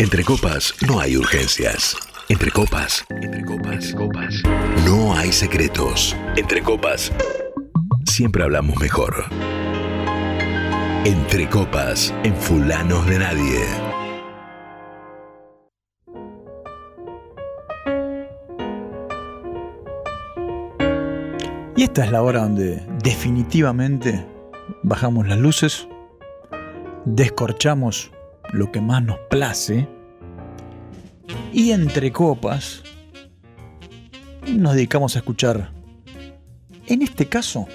Entre copas no hay urgencias. Entre copas, entre copas, copas. No hay secretos. Entre copas siempre hablamos mejor. Entre copas en Fulanos de Nadie. Y esta es la hora donde definitivamente bajamos las luces, descorchamos lo que más nos place y entre copas nos dedicamos a escuchar. En este caso,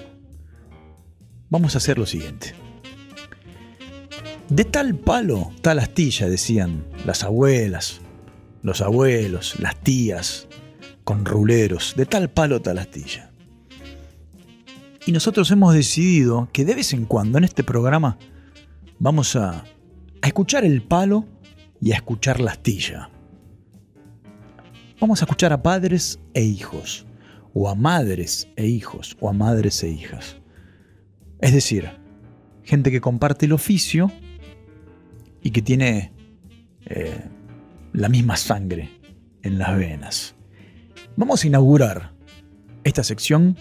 vamos a hacer lo siguiente. De tal palo, tal astilla, decían las abuelas, los abuelos, las tías, con ruleros, de tal palo, tal astilla. Y nosotros hemos decidido que de vez en cuando en este programa vamos a, a escuchar el palo y a escuchar la astilla. Vamos a escuchar a padres e hijos, o a madres e hijos, o a madres e hijas. Es decir, gente que comparte el oficio y que tiene eh, la misma sangre en las venas. Vamos a inaugurar esta sección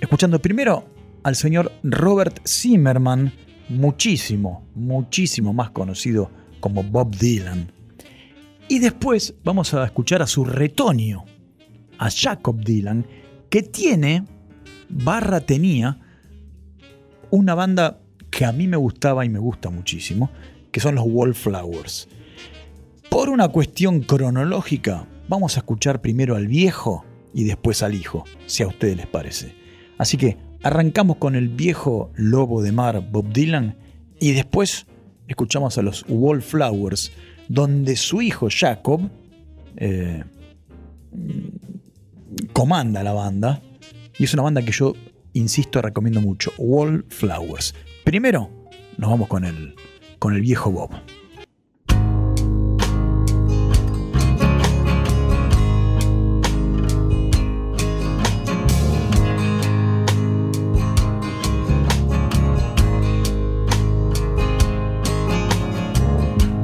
escuchando primero al señor Robert Zimmerman, muchísimo, muchísimo más conocido como Bob Dylan. Y después vamos a escuchar a su retoño, a Jacob Dylan, que tiene, barra tenía, una banda que a mí me gustaba y me gusta muchísimo, que son los Wallflowers. Por una cuestión cronológica, vamos a escuchar primero al viejo y después al hijo, si a ustedes les parece. Así que arrancamos con el viejo lobo de mar Bob Dylan y después escuchamos a los Wallflowers, donde su hijo Jacob eh, comanda la banda y es una banda que yo insisto, recomiendo mucho. Wallflowers. Primero, nos vamos con el, con el viejo Bob.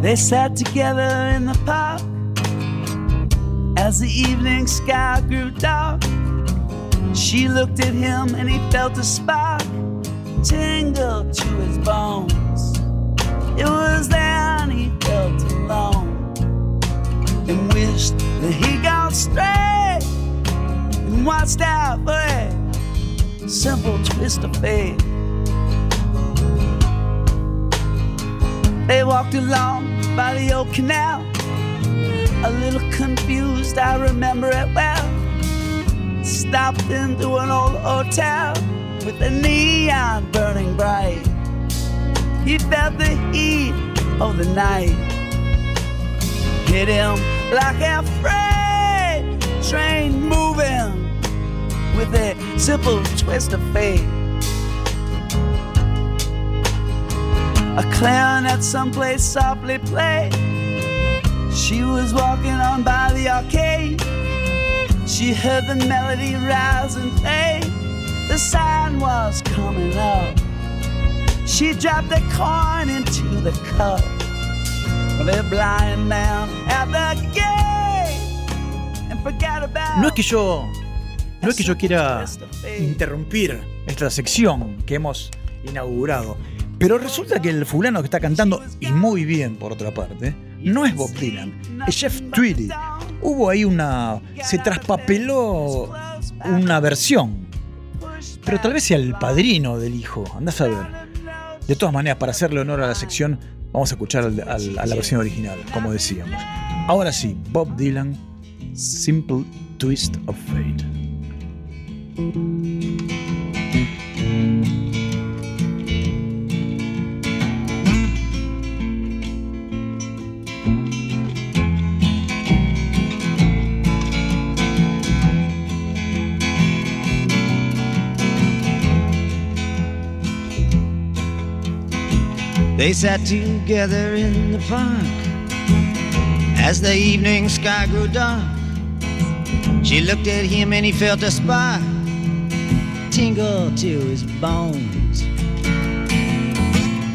They sat together in the park as the evening sky grew dark. She looked at him and he felt a spark tingle to his bones. It was then he felt alone and wished that he got straight and watched out for a simple twist of fate. They walked along by the old canal, a little confused, I remember it well stopped into an old hotel with the neon burning bright. He felt the heat of the night hit him like a freight train moving with a simple twist of fate. A clarinet someplace softly played. She was walking on by the arcade she heard the melody rise and fade. The sign was coming up. She dropped the coin into the cup. The blind man at the gate and forgot about No es que yo no es que yo quiera interrumpir esta sección que hemos inaugurado, pero resulta que el fulano que está cantando y muy bien por otra parte, no es Bob Dylan, es Jeff Tweedy, hubo ahí una. se traspapeló una versión. Pero tal vez sea el padrino del hijo, andás a ver. De todas maneras, para hacerle honor a la sección, vamos a escuchar a la versión original, como decíamos. Ahora sí, Bob Dylan, Simple Twist of Fate. They sat together in the park as the evening sky grew dark. She looked at him and he felt a spark tingle to his bones.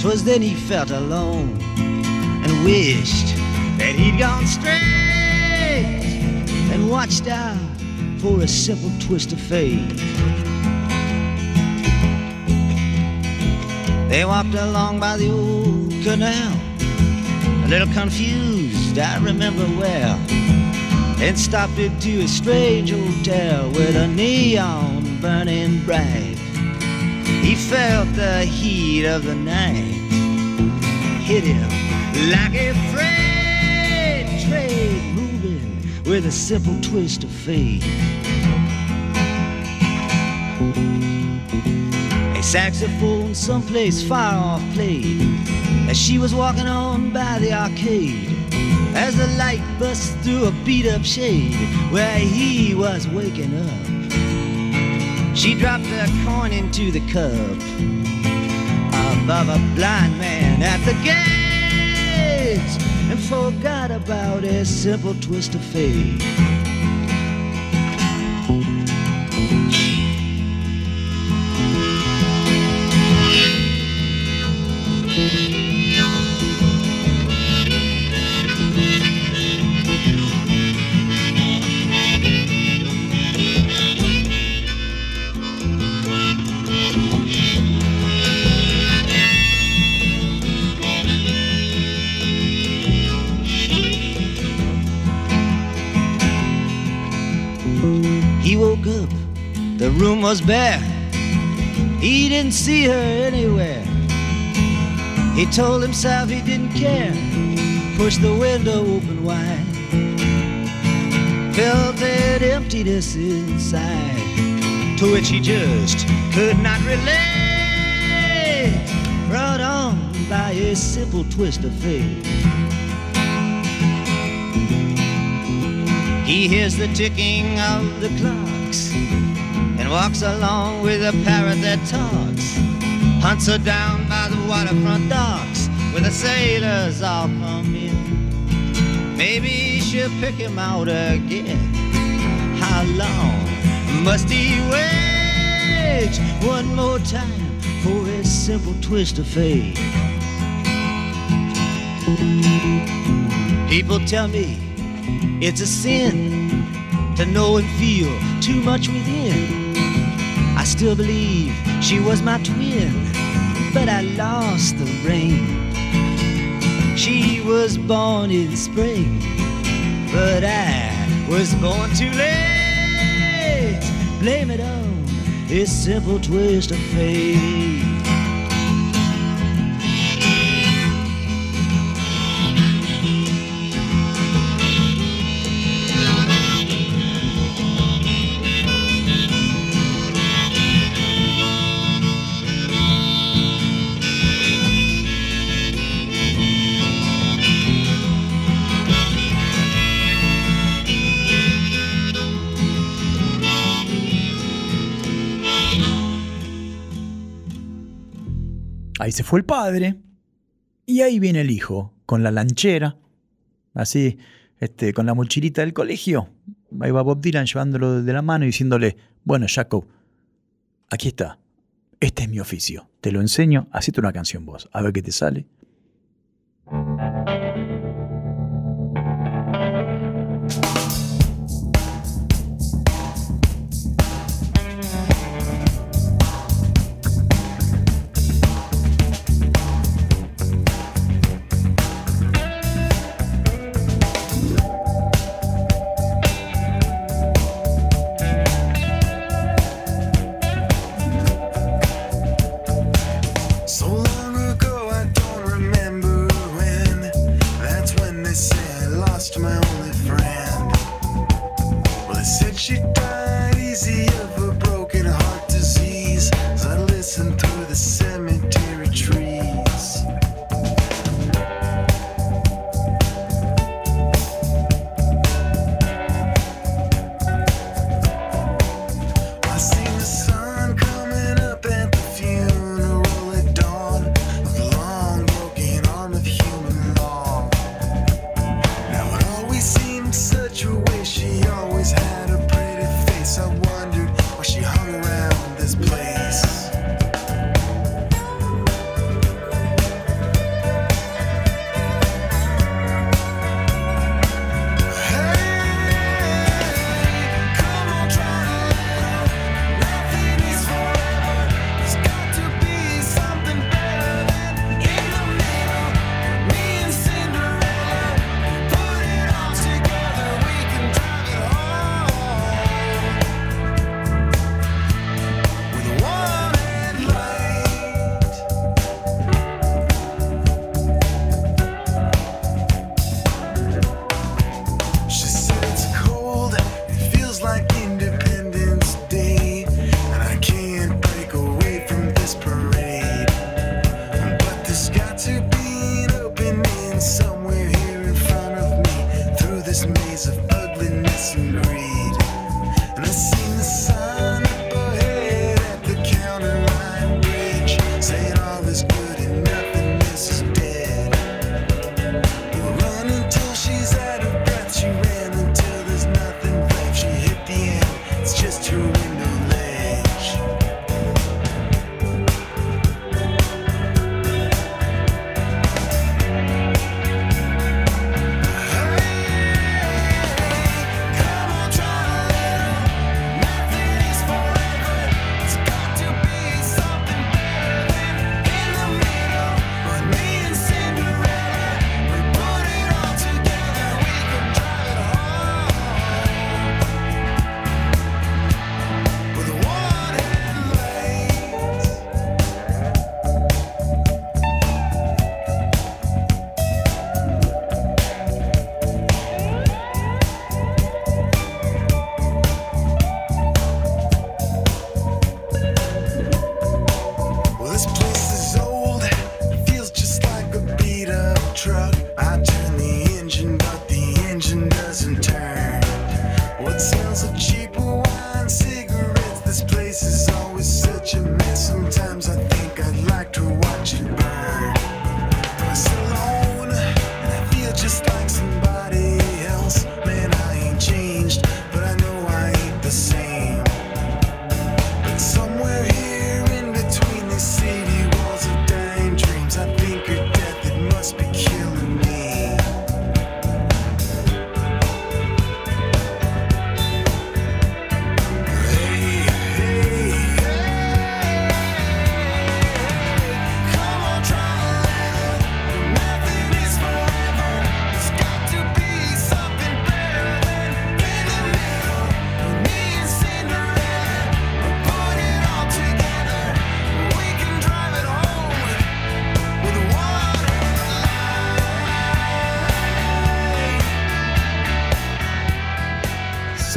Twas then he felt alone and wished that he'd gone straight and watched out for a simple twist of fate. They walked along by the old canal, a little confused, I remember well, and stopped into a strange hotel with a neon burning bright. He felt the heat of the night hit him like a freight train moving with a simple twist of fate. Saxophone someplace far off played as she was walking on by the arcade. As the light bust through a beat up shade where he was waking up. She dropped a coin into the cup above a blind man at the gates and forgot about a simple twist of fate. Was bare. He didn't see her anywhere. He told himself he didn't care. Pushed the window open wide. Felt that emptiness inside, to which he just could not relate. Brought on by a simple twist of fate. He hears the ticking of the clocks and walks along with a parrot that talks. Hunts her down by the waterfront docks where the sailors all come in. Maybe she'll pick him out again. How long must he wait one more time for a simple twist of fate? People tell me it's a sin to know and feel too much within. I still believe she was my twin, but I lost the ring. She was born in spring, but I was born too late. Blame it on this simple twist of fate. Se fue el padre. Y ahí viene el hijo, con la lanchera, así, este, con la mochilita del colegio. Ahí va Bob Dylan llevándolo de la mano y diciéndole, bueno, Jacob, aquí está. Este es mi oficio. Te lo enseño, hacete una canción vos. A ver qué te sale.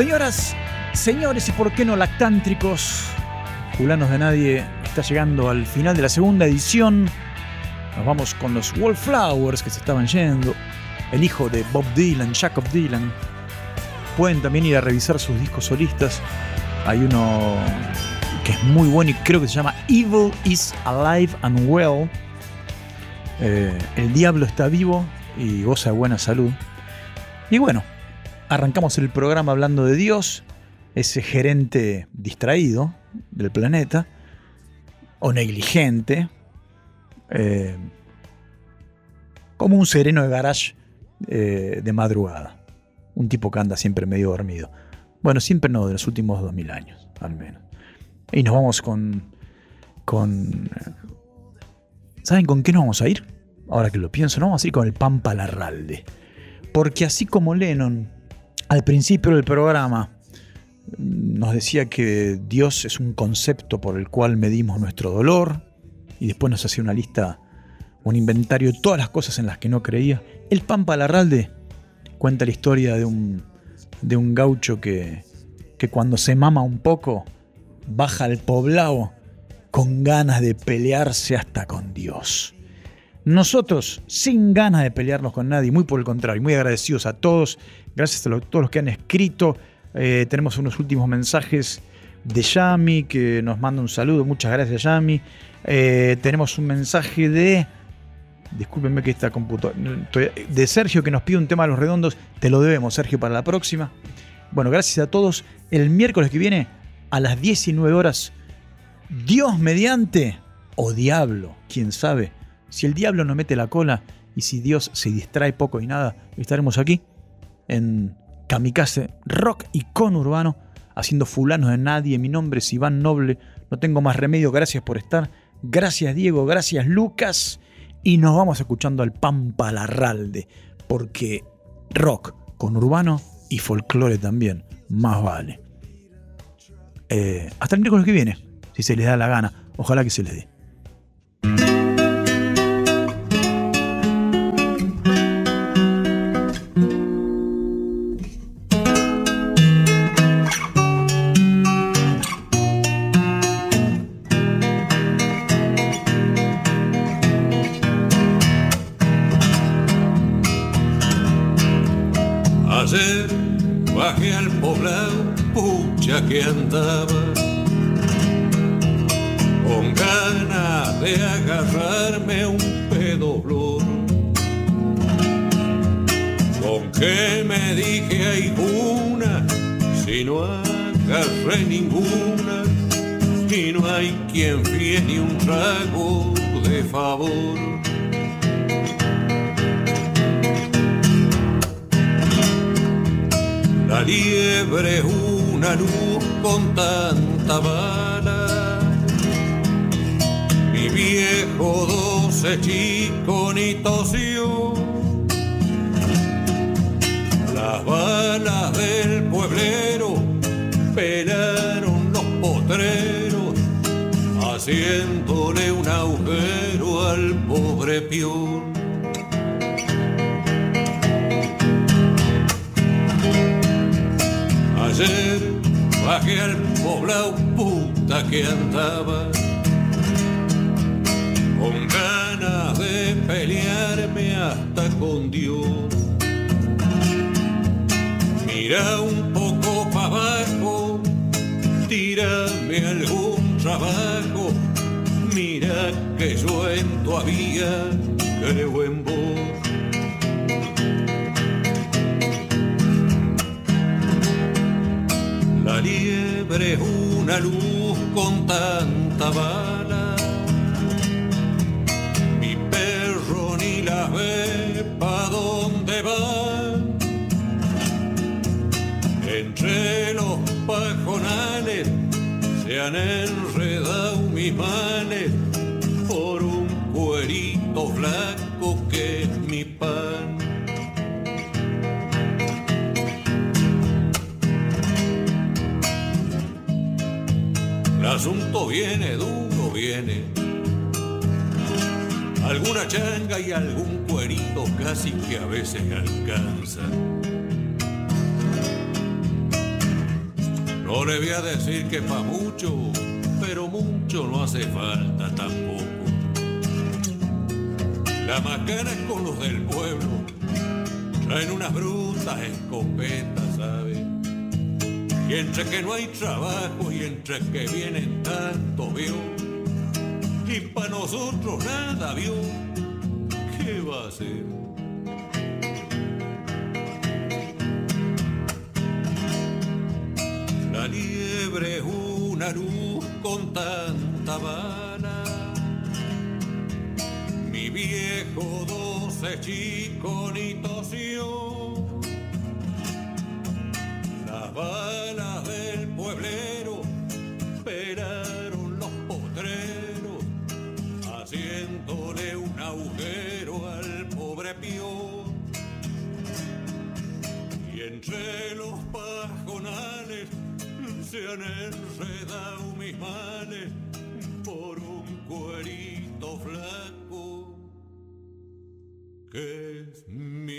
Señoras, señores y por qué no lactántricos, Julanos de Nadie está llegando al final de la segunda edición. Nos vamos con los Wallflowers que se estaban yendo. El hijo de Bob Dylan, Jacob Dylan. Pueden también ir a revisar sus discos solistas. Hay uno que es muy bueno y creo que se llama Evil is Alive and Well. Eh, el diablo está vivo y goza de buena salud. Y bueno, arrancamos el programa hablando de Dios, ese gerente distraído del planeta, o negligente, eh, como un sereno de garage eh, de madrugada. Un tipo que anda siempre medio dormido. Bueno, siempre no, de los últimos 2000 años, al menos. Y nos vamos con. con. ¿Saben con qué nos vamos a ir? Ahora que lo pienso, nos vamos a ir con el Pampa Larralde. Porque así como Lennon, al principio del programa, nos decía que Dios es un concepto por el cual medimos nuestro dolor, y después nos hacía una lista, un inventario de todas las cosas en las que no creía. El Pampa Larralde cuenta la historia de un, de un gaucho que, que cuando se mama un poco, baja al poblado con ganas de pelearse hasta con Dios. Nosotros, sin ganas de pelearnos con nadie, muy por el contrario, muy agradecidos a todos, gracias a todos los que han escrito. Eh, tenemos unos últimos mensajes de Yami que nos manda un saludo, muchas gracias Yami. Eh, tenemos un mensaje de, discúlpenme que esta computadora, de Sergio que nos pide un tema de los redondos, te lo debemos Sergio para la próxima. Bueno, gracias a todos. El miércoles que viene a las 19 horas, Dios mediante o diablo, quién sabe. Si el diablo no mete la cola y si Dios se distrae poco y nada, estaremos aquí en Kamikaze Rock y con Urbano, haciendo fulanos de nadie. Mi nombre es Iván Noble, no tengo más remedio, gracias por estar. Gracias Diego, gracias Lucas. Y nos vamos escuchando al Pampa Larralde, porque rock con urbano y folclore también, más vale. Eh, hasta el miércoles que viene, si se les da la gana. Ojalá que se les dé. Agarré ninguna, y no hay quien fíe ni un trago de favor. La liebre una luz con tanta bala. Mi viejo doce chico ni tosió. Las balas haciéndole un agujero al pobre pior. Ayer bajé al poblado puta que andaba con ganas de pelearme hasta con Dios. Mira un poco para abajo, tírame algún trabajo. Que yo en todavía creo en vos. La liebre es una luz con tanta bala. Mi perro ni la ve pa' dónde va. Entre los pajonales se han enredado mis males cuerito blanco que mi pan. El asunto viene, duro viene. Alguna changa y algún cuerito casi que a veces alcanza. No le voy a decir que pa' mucho, pero mucho no hace falta tampoco. La macana es con los del pueblo, traen unas brutas escopetas, ¿sabes? Y entre que no hay trabajo y entre que vienen tanto, vio. Y para nosotros nada, vio. ¿Qué va a ser? La liebre es una luz con tanta bala. Viejo doce chico ni tosió. Las balas del pueblero esperaron los potreros, haciéndole un agujero al pobre pío. Y entre los pajonales se han enredado mis males por un cuerito flaco que es mi